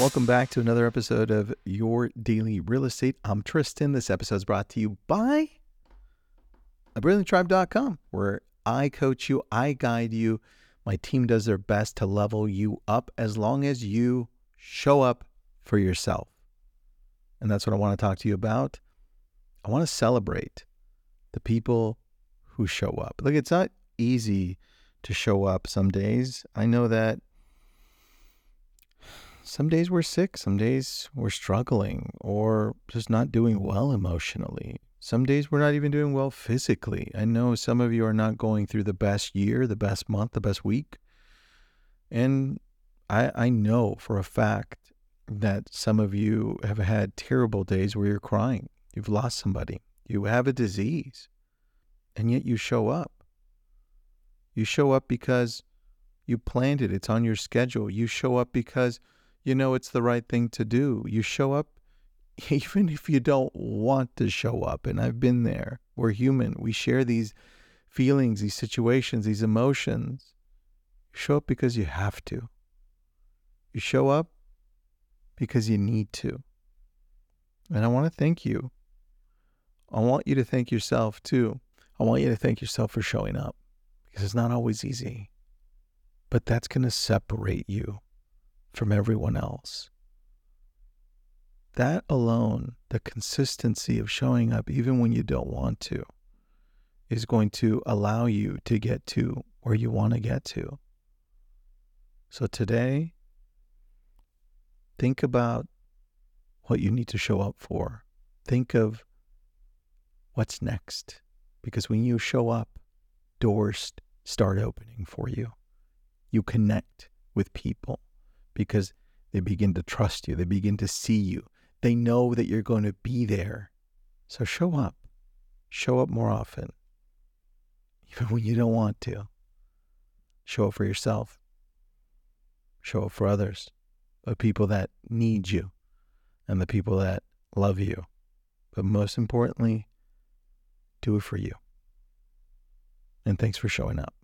Welcome back to another episode of Your Daily Real Estate. I'm Tristan. This episode is brought to you by brillianttribe.com, where I coach you, I guide you. My team does their best to level you up as long as you show up for yourself. And that's what I want to talk to you about. I want to celebrate the people who show up. Look, it's not easy to show up some days. I know that some days we're sick, some days we're struggling or just not doing well emotionally. Some days we're not even doing well physically. I know some of you are not going through the best year, the best month, the best week. And I, I know for a fact that some of you have had terrible days where you're crying. You've lost somebody. You have a disease. And yet you show up. You show up because you planned it. It's on your schedule. You show up because you know it's the right thing to do. You show up even if you don't want to show up. And I've been there. We're human. We share these feelings, these situations, these emotions. You show up because you have to. You show up because you need to. And I want to thank you. I want you to thank yourself too. I want you to thank yourself for showing up because it's not always easy. But that's going to separate you from everyone else. That alone, the consistency of showing up even when you don't want to, is going to allow you to get to where you want to get to. So today, think about what you need to show up for. Think of what's next. Because when you show up, doors start opening for you. You connect with people because they begin to trust you, they begin to see you, they know that you're going to be there. So show up. Show up more often, even when you don't want to. Show up for yourself. Show up for others, the people that need you and the people that love you. But most importantly, do it for you. And thanks for showing up.